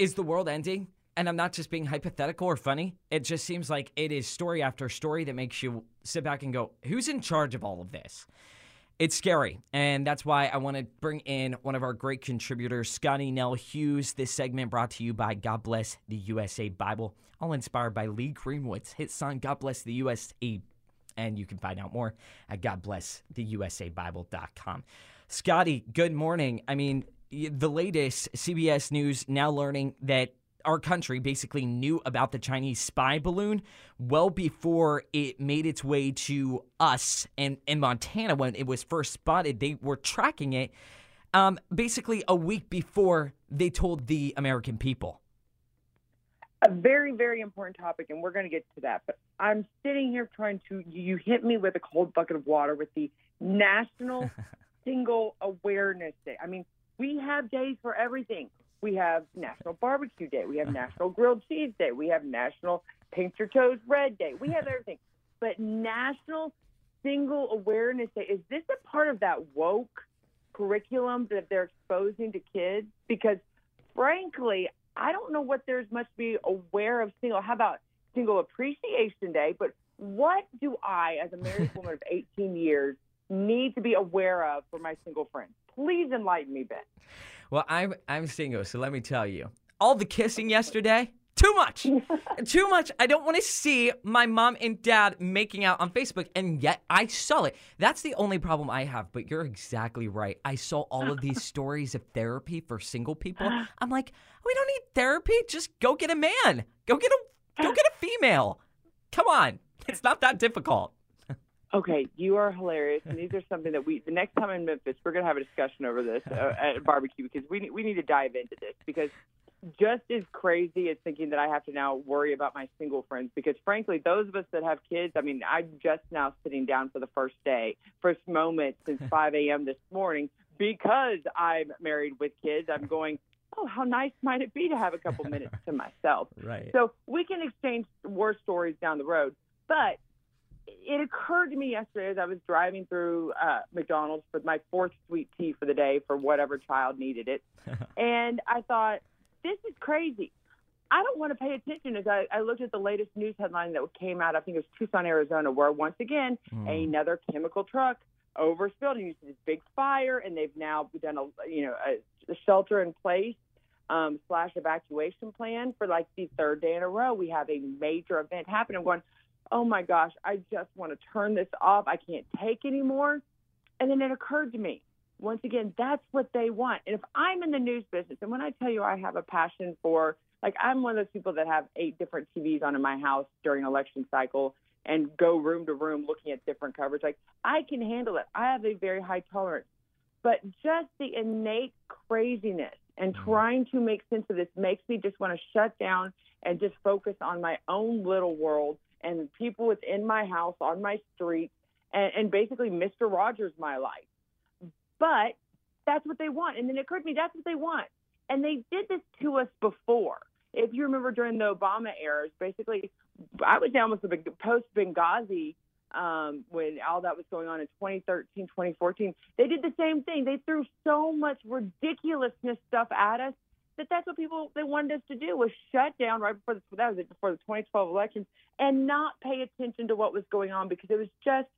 is the world ending? And I'm not just being hypothetical or funny. It just seems like it is story after story that makes you sit back and go, who's in charge of all of this? It's scary. And that's why I want to bring in one of our great contributors, Scottie Nell Hughes. This segment brought to you by God Bless the USA Bible, all inspired by Lee Greenwood's hit song, God Bless the USA. And you can find out more at GodBlessTheUSABible.com. Scottie, good morning. I mean, the latest CBS News now learning that our country basically knew about the Chinese spy balloon well before it made its way to us and in Montana when it was first spotted. They were tracking it um, basically a week before they told the American people. A very, very important topic, and we're going to get to that. But I'm sitting here trying to, you hit me with a cold bucket of water with the National Single Awareness Day. I mean, we have days for everything we have National Barbecue Day. We have National Grilled Cheese Day. We have National Paint Your Toes Red Day. We have everything. But National Single Awareness Day, is this a part of that woke curriculum that they're exposing to kids? Because frankly, I don't know what there's much to be aware of single. How about Single Appreciation Day? But what do I, as a married woman of 18 years, need to be aware of for my single friends? Please enlighten me, Ben. Well, I'm I'm single, so let me tell you. All the kissing yesterday, too much. too much. I don't want to see my mom and dad making out on Facebook, and yet I saw it. That's the only problem I have, but you're exactly right. I saw all of these stories of therapy for single people. I'm like, we don't need therapy. Just go get a man. Go get a go get a female. Come on. It's not that difficult. Okay, you are hilarious, and these are something that we. The next time in Memphis, we're going to have a discussion over this uh, at barbecue because we we need to dive into this because just as crazy as thinking that I have to now worry about my single friends because frankly, those of us that have kids, I mean, I'm just now sitting down for the first day, first moment since 5 a.m. this morning because I'm married with kids. I'm going. Oh, how nice might it be to have a couple minutes to myself? Right. So we can exchange war stories down the road, but it occurred to me yesterday as I was driving through uh, McDonald's for my fourth sweet tea for the day for whatever child needed it. and I thought, this is crazy. I don't want to pay attention as I, I looked at the latest news headline that came out. I think it was Tucson, Arizona, where once again mm. another chemical truck overspilled and used this big fire, and they've now done a you know a, a shelter in place um, slash evacuation plan for like the third day in a row. We have a major event happening. I'm going, oh my gosh, I just want to turn this off. I can't take anymore. And then it occurred to me, once again, that's what they want. And if I'm in the news business, and when I tell you I have a passion for, like, I'm one of those people that have eight different TVs on in my house during election cycle and go room to room looking at different coverage. Like, I can handle it. I have a very high tolerance. But just the innate craziness and mm-hmm. trying to make sense of this makes me just want to shut down and just focus on my own little world and people within my house, on my street, and, and basically Mr. Rogers my life. But that's what they want. And then it occurred to me that's what they want. And they did this to us before. If you remember during the Obama era, basically, I would say almost the post Benghazi um, when all that was going on in 2013, 2014, they did the same thing. They threw so much ridiculousness stuff at us that that's what people they wanted us to do was shut down right before the that was it before the 2012 elections and not pay attention to what was going on because it was just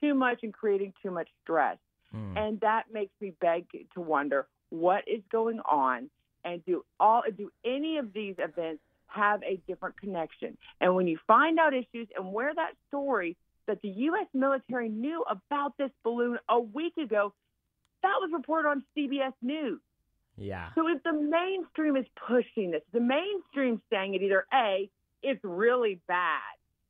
too much and creating too much stress. Mm. And that makes me beg to wonder what is going on and do all do any of these events have a different connection? And when you find out issues and where that story that the U.S. military knew about this balloon a week ago, that was reported on CBS News. Yeah. So if the mainstream is pushing this, the mainstream saying it either A, it's really bad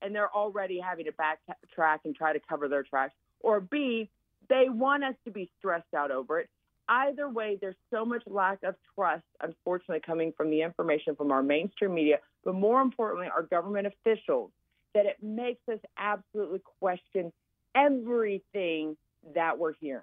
and they're already having to backtrack and try to cover their tracks, or B, they want us to be stressed out over it. Either way, there's so much lack of trust, unfortunately, coming from the information from our mainstream media, but more importantly, our government officials, that it makes us absolutely question everything that we're hearing.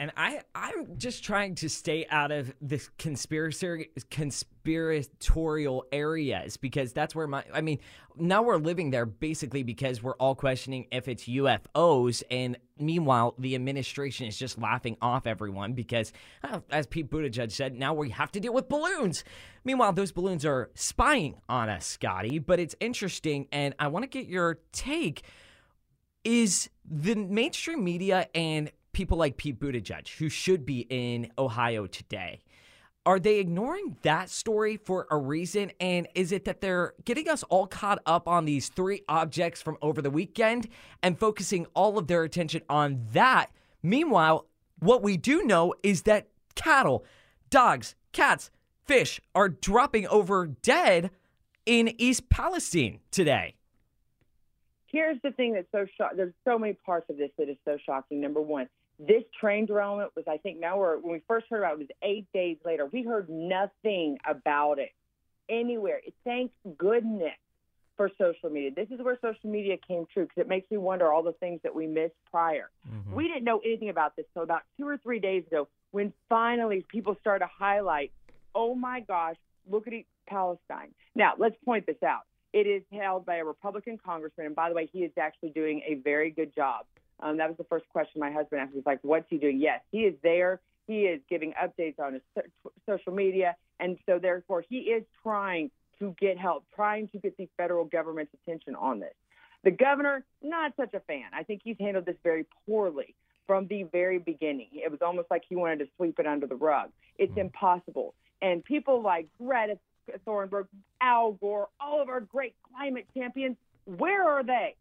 And I, I'm just trying to stay out of this conspiracy conspiratorial areas because that's where my I mean, now we're living there basically because we're all questioning if it's UFOs and meanwhile the administration is just laughing off everyone because uh, as Pete Buttigieg said, now we have to deal with balloons. Meanwhile, those balloons are spying on us, Scottie, but it's interesting and I want to get your take. Is the mainstream media and people like Pete Buttigieg, who should be in Ohio today, are they ignoring that story for a reason? And is it that they're getting us all caught up on these three objects from over the weekend and focusing all of their attention on that? Meanwhile, what we do know is that cattle, dogs, cats, fish are dropping over dead in East Palestine today. Here's the thing that's so shocking. There's so many parts of this that is so shocking. Number one, this train derailment was, I think, now we're, when we first heard about it, it was eight days later. We heard nothing about it anywhere. Thank goodness for social media. This is where social media came true because it makes me wonder all the things that we missed prior. Mm-hmm. We didn't know anything about this until about two or three days ago when finally people started to highlight, oh my gosh, look at it, Palestine. Now, let's point this out. It is held by a Republican congressman, and by the way, he is actually doing a very good job. Um, that was the first question my husband asked. He's like, "What's he doing?" Yes, he is there. He is giving updates on his social media, and so therefore he is trying to get help, trying to get the federal government's attention on this. The governor, not such a fan. I think he's handled this very poorly from the very beginning. It was almost like he wanted to sweep it under the rug. It's mm-hmm. impossible. And people like Greta Thunberg, Al Gore, all of our great climate champions, where are they?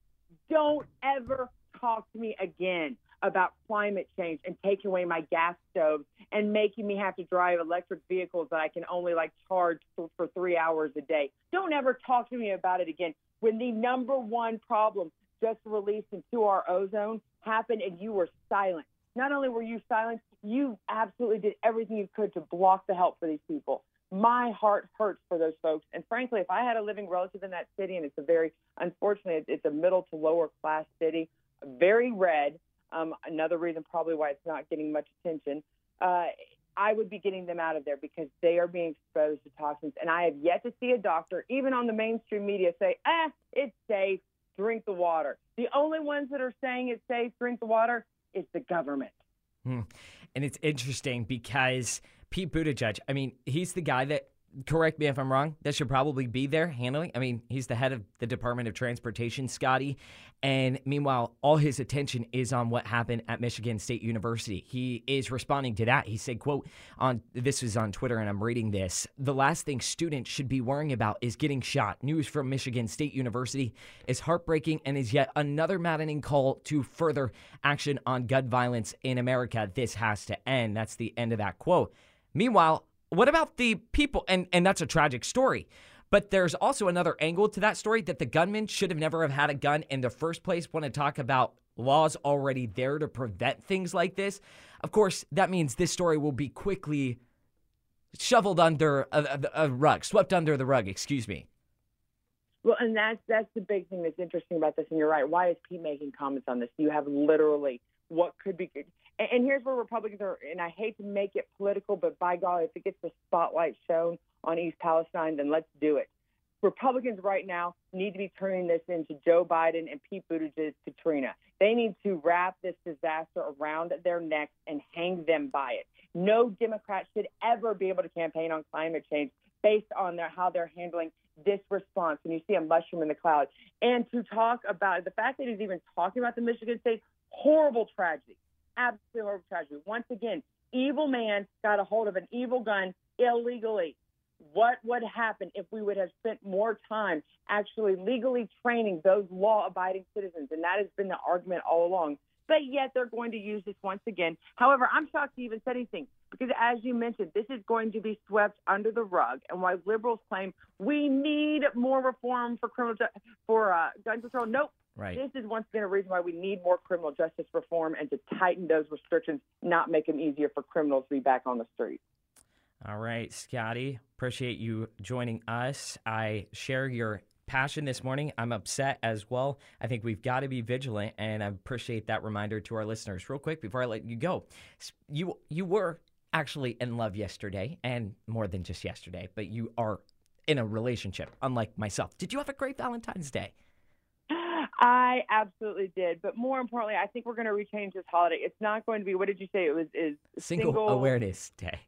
Don't ever talk to me again about climate change and taking away my gas stoves and making me have to drive electric vehicles that I can only like charge for, for three hours a day. Don't ever talk to me about it again. When the number one problem just released into our ozone happened and you were silent. Not only were you silent, you absolutely did everything you could to block the help for these people. My heart hurts for those folks. And frankly, if I had a living relative in that city, and it's a very, unfortunately, it's a middle to lower class city, very red. Um, another reason probably why it's not getting much attention. Uh, I would be getting them out of there because they are being exposed to toxins. And I have yet to see a doctor, even on the mainstream media, say, ah, it's safe, drink the water. The only ones that are saying it's safe, drink the water, is the government. Hmm. And it's interesting because Pete Buttigieg, I mean, he's the guy that correct me if I'm wrong, that should probably be there handling. I mean, he's the head of the Department of Transportation, Scottie. And meanwhile, all his attention is on what happened at Michigan State University. He is responding to that. He said, quote, on this is on Twitter and I'm reading this. The last thing students should be worrying about is getting shot. News from Michigan State University is heartbreaking and is yet another maddening call to further action on gun violence in America. This has to end. That's the end of that quote. Meanwhile, what about the people? And, and that's a tragic story. But there's also another angle to that story that the gunman should have never have had a gun in the first place. Want to talk about laws already there to prevent things like this? Of course, that means this story will be quickly shoveled under a, a, a rug, swept under the rug. Excuse me. Well, and that's that's the big thing that's interesting about this. And you're right. Why is Pete making comments on this? You have literally what could be and here's where Republicans are, and I hate to make it political, but by God, if it gets the spotlight shown on East Palestine, then let's do it. Republicans right now need to be turning this into Joe Biden and Pete Buttigieg's Katrina. They need to wrap this disaster around their necks and hang them by it. No Democrat should ever be able to campaign on climate change based on their, how they're handling this response when you see a mushroom in the cloud. And to talk about the fact that he's even talking about the Michigan State, horrible tragedy absolutely horrible tragedy. Once again, evil man got a hold of an evil gun illegally. What would happen if we would have spent more time actually legally training those law abiding citizens? And that has been the argument all along. But yet they're going to use this once again. However, I'm shocked he even said anything because, as you mentioned, this is going to be swept under the rug. And while liberals claim we need more reform for criminal ju- for uh, gun control, nope, Right. This is once again a reason why we need more criminal justice reform and to tighten those restrictions, not make them easier for criminals to be back on the street. All right, Scottie, appreciate you joining us. I share your passion this morning. I'm upset as well. I think we've got to be vigilant, and I appreciate that reminder to our listeners. Real quick before I let you go, you you were actually in love yesterday, and more than just yesterday, but you are in a relationship, unlike myself. Did you have a great Valentine's Day? I absolutely did, but more importantly, I think we're going to rechange this holiday. It's not going to be. What did you say? It was is single, single awareness day.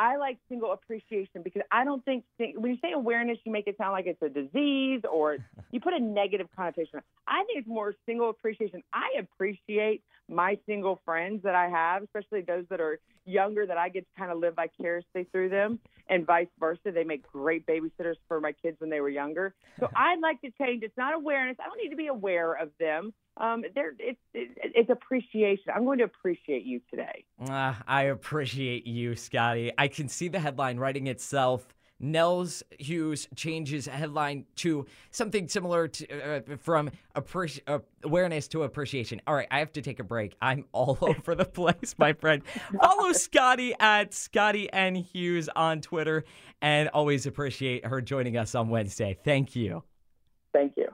I like single appreciation because I don't think when you say awareness, you make it sound like it's a disease or you put a negative connotation. I think it's more single appreciation. I appreciate my single friends that I have, especially those that are younger, that I get to kind of live vicariously through them, and vice versa. They make great babysitters for my kids when they were younger. So I'd like to change. It's not awareness. I don't need to be aware of them um, there it's it's appreciation. I'm going to appreciate you today. Uh, I appreciate you, Scottie. I can see the headline writing itself. Nels Hughes changes headline to something similar to uh, from uh, awareness to appreciation. All right, I have to take a break. I'm all over the place, my friend. Follow Scottie at Scottie N Hughes on Twitter, and always appreciate her joining us on Wednesday. Thank you. Thank you.